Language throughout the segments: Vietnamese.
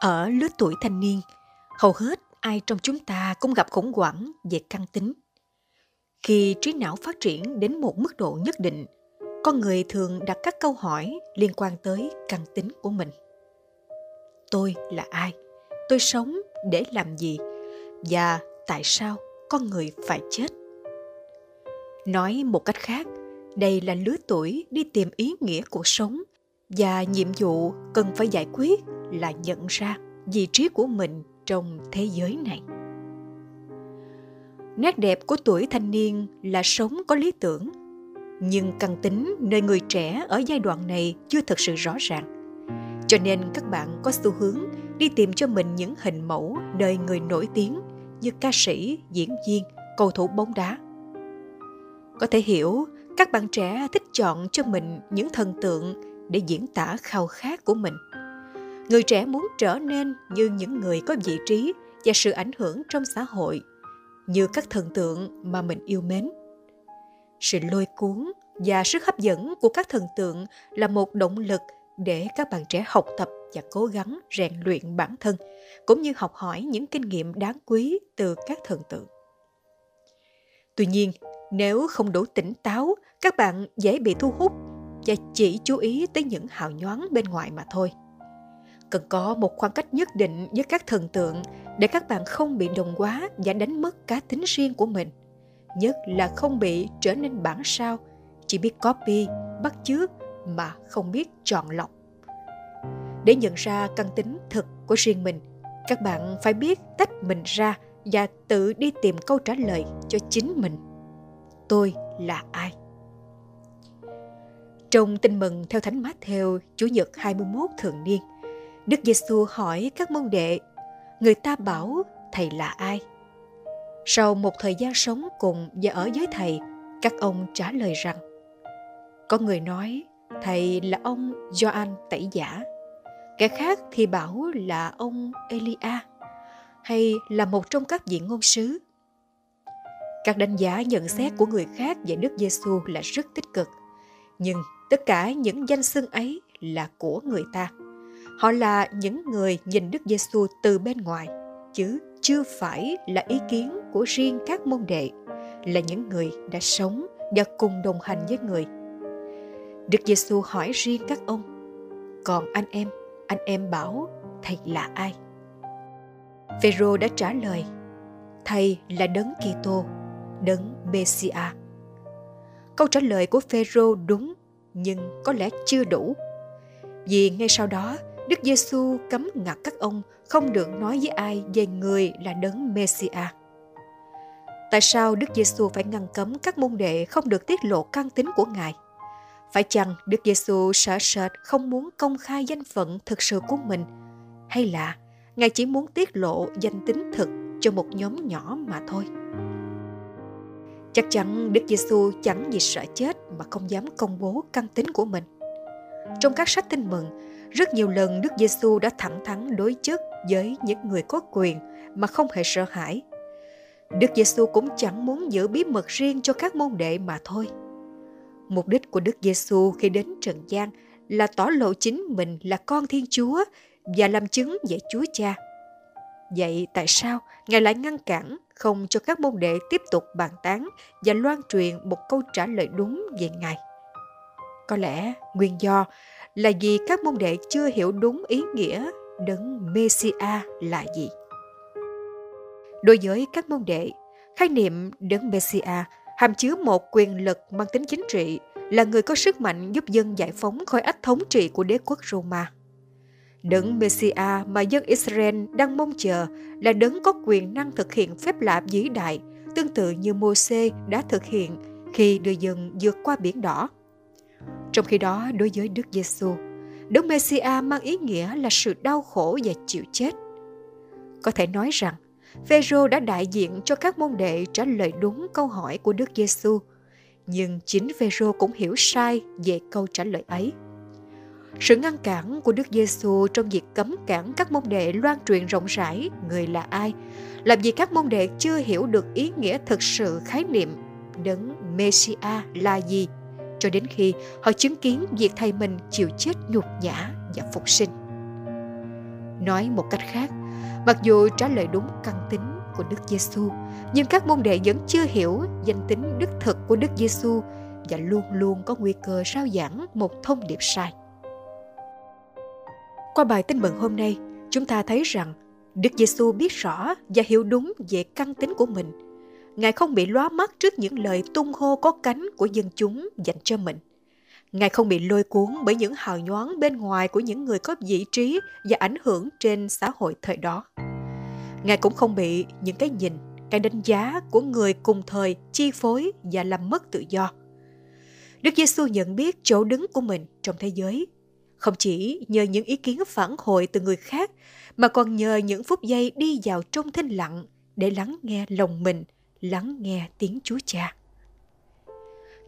Ở lứa tuổi thanh niên, hầu hết ai trong chúng ta cũng gặp khủng hoảng về căn tính. Khi trí não phát triển đến một mức độ nhất định, con người thường đặt các câu hỏi liên quan tới căn tính của mình. Tôi là ai? Tôi sống để làm gì? Và tại sao con người phải chết? Nói một cách khác, đây là lứa tuổi đi tìm ý nghĩa cuộc sống và nhiệm vụ cần phải giải quyết là nhận ra vị trí của mình trong thế giới này. Nét đẹp của tuổi thanh niên là sống có lý tưởng, nhưng căn tính nơi người trẻ ở giai đoạn này chưa thật sự rõ ràng. Cho nên các bạn có xu hướng đi tìm cho mình những hình mẫu đời người nổi tiếng như ca sĩ, diễn viên, cầu thủ bóng đá. Có thể hiểu, các bạn trẻ thích chọn cho mình những thần tượng để diễn tả khao khát của mình người trẻ muốn trở nên như những người có vị trí và sự ảnh hưởng trong xã hội, như các thần tượng mà mình yêu mến. Sự lôi cuốn và sức hấp dẫn của các thần tượng là một động lực để các bạn trẻ học tập và cố gắng rèn luyện bản thân, cũng như học hỏi những kinh nghiệm đáng quý từ các thần tượng. Tuy nhiên, nếu không đủ tỉnh táo, các bạn dễ bị thu hút và chỉ chú ý tới những hào nhoáng bên ngoài mà thôi cần có một khoảng cách nhất định với các thần tượng để các bạn không bị đồng hóa và đánh mất cá tính riêng của mình. Nhất là không bị trở nên bản sao chỉ biết copy bắt chước mà không biết chọn lọc. Để nhận ra căn tính thực của riêng mình các bạn phải biết tách mình ra và tự đi tìm câu trả lời cho chính mình. Tôi là ai? Trong tin mừng theo Thánh Matthew, Chủ nhật 21 thường niên, Đức Giêsu hỏi các môn đệ, người ta bảo thầy là ai? Sau một thời gian sống cùng và ở với thầy, các ông trả lời rằng, có người nói thầy là ông Gioan Tẩy Giả, kẻ khác thì bảo là ông Elia hay là một trong các vị ngôn sứ. Các đánh giá nhận xét của người khác về Đức Giêsu là rất tích cực, nhưng tất cả những danh xưng ấy là của người ta Họ là những người nhìn Đức Giêsu từ bên ngoài, chứ chưa phải là ý kiến của riêng các môn đệ, là những người đã sống và cùng đồng hành với người. Đức Giêsu hỏi riêng các ông, còn anh em, anh em bảo thầy là ai? Phêrô đã trả lời, thầy là đấng Kitô, đấng Messia. Câu trả lời của Phêrô đúng nhưng có lẽ chưa đủ. Vì ngay sau đó, Đức Giêsu cấm ngặt các ông không được nói với ai về người là đấng Messia. Tại sao Đức Giêsu phải ngăn cấm các môn đệ không được tiết lộ căn tính của Ngài? Phải chăng Đức Giêsu sợ sệt không muốn công khai danh phận thực sự của mình hay là Ngài chỉ muốn tiết lộ danh tính thực cho một nhóm nhỏ mà thôi? Chắc chắn Đức Giêsu chẳng vì sợ chết mà không dám công bố căn tính của mình. Trong các sách tin mừng, rất nhiều lần Đức Giêsu đã thẳng thắn đối chất với những người có quyền mà không hề sợ hãi. Đức Giêsu cũng chẳng muốn giữ bí mật riêng cho các môn đệ mà thôi. Mục đích của Đức Giêsu khi đến trần gian là tỏ lộ chính mình là con Thiên Chúa và làm chứng về Chúa Cha. Vậy tại sao Ngài lại ngăn cản không cho các môn đệ tiếp tục bàn tán và loan truyền một câu trả lời đúng về Ngài? Có lẽ nguyên do là vì các môn đệ chưa hiểu đúng ý nghĩa đấng Messia là gì. Đối với các môn đệ, khái niệm đấng Messia hàm chứa một quyền lực mang tính chính trị, là người có sức mạnh giúp dân giải phóng khỏi ách thống trị của đế quốc Roma. Đấng Messiah mà dân Israel đang mong chờ là đấng có quyền năng thực hiện phép lạ vĩ đại, tương tự như Môse đã thực hiện khi đưa dân vượt qua biển đỏ. Trong khi đó, đối với Đức Giêsu, Đấng Messiah mang ý nghĩa là sự đau khổ và chịu chết. Có thể nói rằng, Phêrô đã đại diện cho các môn đệ trả lời đúng câu hỏi của Đức Giêsu, nhưng chính Phêrô cũng hiểu sai về câu trả lời ấy. Sự ngăn cản của Đức Giêsu trong việc cấm cản các môn đệ loan truyền rộng rãi người là ai, làm vì các môn đệ chưa hiểu được ý nghĩa thực sự khái niệm đấng Messiah là gì cho đến khi họ chứng kiến việc thầy mình chịu chết nhục nhã và phục sinh. Nói một cách khác, mặc dù trả lời đúng căn tính của Đức Giêsu, nhưng các môn đệ vẫn chưa hiểu danh tính đích thực của Đức Giêsu và luôn luôn có nguy cơ rao giảng một thông điệp sai. Qua bài tin mừng hôm nay, chúng ta thấy rằng Đức Giêsu biết rõ và hiểu đúng về căn tính của mình. Ngài không bị lóa mắt trước những lời tung hô có cánh của dân chúng dành cho mình. Ngài không bị lôi cuốn bởi những hào nhoáng bên ngoài của những người có vị trí và ảnh hưởng trên xã hội thời đó. Ngài cũng không bị những cái nhìn, cái đánh giá của người cùng thời chi phối và làm mất tự do. Đức Giêsu nhận biết chỗ đứng của mình trong thế giới không chỉ nhờ những ý kiến phản hồi từ người khác, mà còn nhờ những phút giây đi vào trong thinh lặng để lắng nghe lòng mình, lắng nghe tiếng Chúa Cha.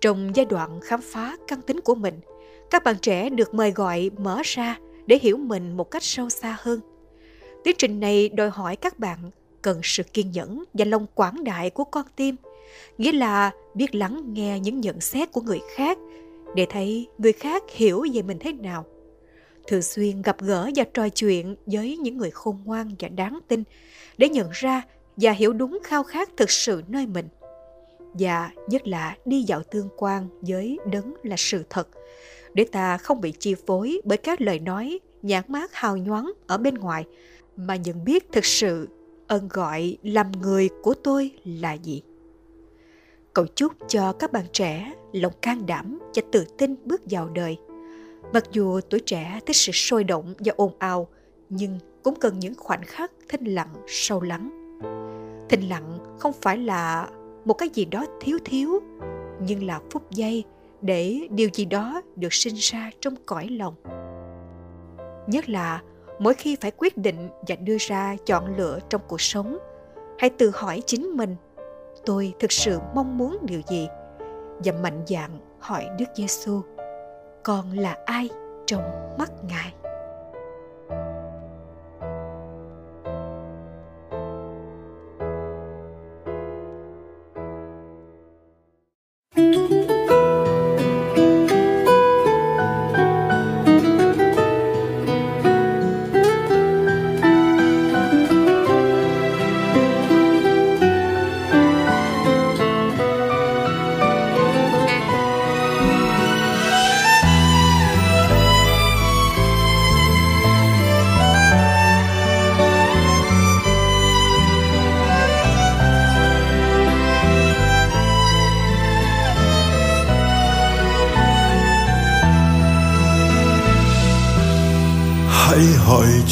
Trong giai đoạn khám phá căn tính của mình, các bạn trẻ được mời gọi mở ra để hiểu mình một cách sâu xa hơn. Tiến trình này đòi hỏi các bạn cần sự kiên nhẫn và lòng quảng đại của con tim, nghĩa là biết lắng nghe những nhận xét của người khác để thấy người khác hiểu về mình thế nào thường xuyên gặp gỡ và trò chuyện với những người khôn ngoan và đáng tin để nhận ra và hiểu đúng khao khát thực sự nơi mình. Và nhất là đi dạo tương quan với đấng là sự thật để ta không bị chi phối bởi các lời nói nhãn mát hào nhoáng ở bên ngoài mà nhận biết thực sự ơn gọi làm người của tôi là gì. Cầu chúc cho các bạn trẻ lòng can đảm và tự tin bước vào đời. Mặc dù tuổi trẻ thích sự sôi động và ồn ào, nhưng cũng cần những khoảnh khắc thinh lặng, sâu lắng. Thinh lặng không phải là một cái gì đó thiếu thiếu, nhưng là phút giây để điều gì đó được sinh ra trong cõi lòng. Nhất là mỗi khi phải quyết định và đưa ra chọn lựa trong cuộc sống, hãy tự hỏi chính mình, tôi thực sự mong muốn điều gì? Và mạnh dạn hỏi Đức Giêsu con là ai trong mắt ngài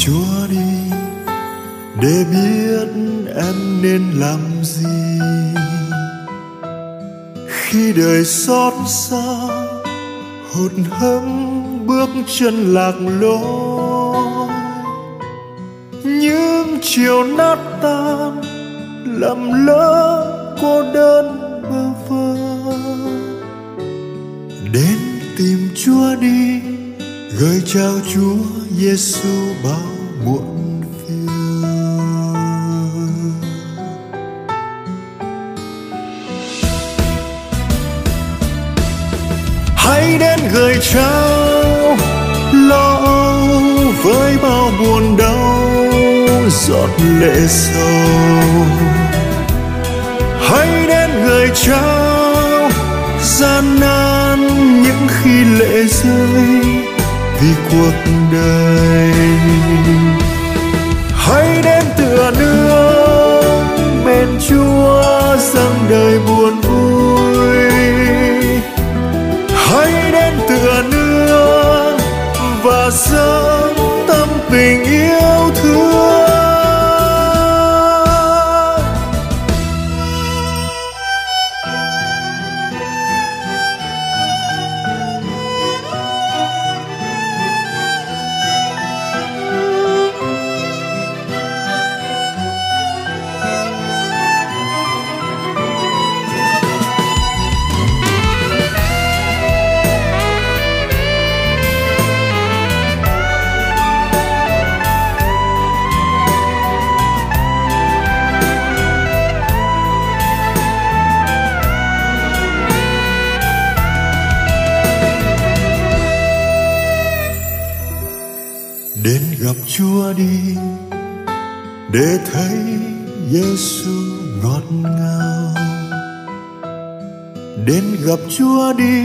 chúa đi để biết em nên làm gì. Khi đời xót xa, hụt hẫng bước chân lạc lối. Những chiều nát tan, lầm lỡ cô đơn bơ vơ. Đến tìm chúa đi, gửi chào chúa giêsu bao muộn hãy đến gửi trao lo âu với bao buồn đau giọt lệ sầu. Hãy đến gửi trao gian nan những khi lệ rơi vì cuộc đời. dâng đời buồn vui. Hãy đến tựa nương và dâng tâm tình yêu. Gặp Chúa đi để thấy Giêsu ngọt ngào. Đến gặp Chúa đi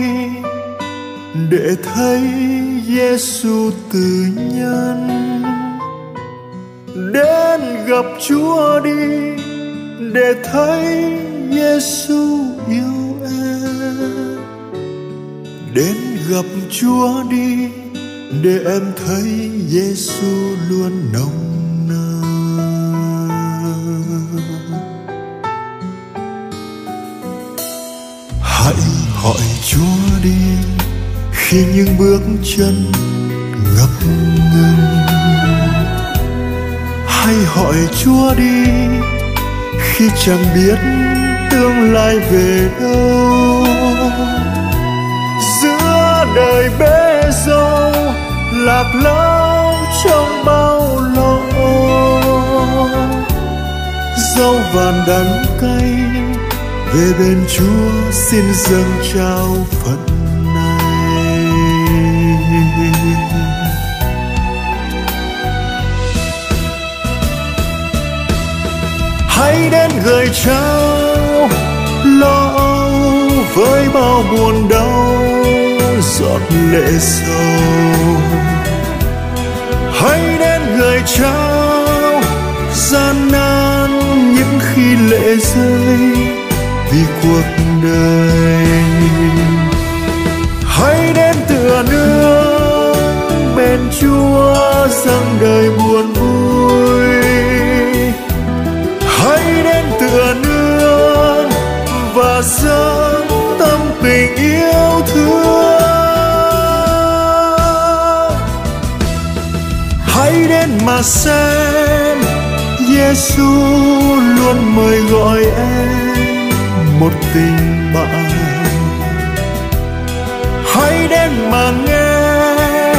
để thấy Giêsu từ nhân. Đến gặp Chúa đi để thấy Giêsu yêu em. Đến gặp Chúa đi để em thấy Giêsu luôn nồng nàn. Hãy hỏi Chúa đi khi những bước chân ngập ngừng. Hãy hỏi Chúa đi khi chẳng biết tương lai về đâu đời bế dâu, lạc lõng trong bao lo. Dâu vàng đắng cay, về bên Chúa xin dâng trao phận này. Hãy đến gửi trao lo âu với bao buồn đau giọt lệ sâu hãy đến người trao, gian nan những khi lệ rơi vì cuộc đời. Hãy đến tựa nương bên chúa dâng đời buồn hãy đến mà xem Giêsu luôn mời gọi em một tình bạn. Hãy đến mà nghe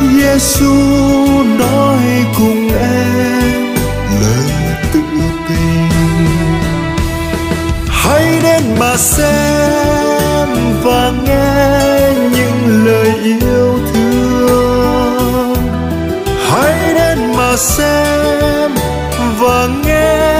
Giêsu nói cùng em lời tự tình. Hãy đến mà xem và nghe những lời yêu thương xem và nghe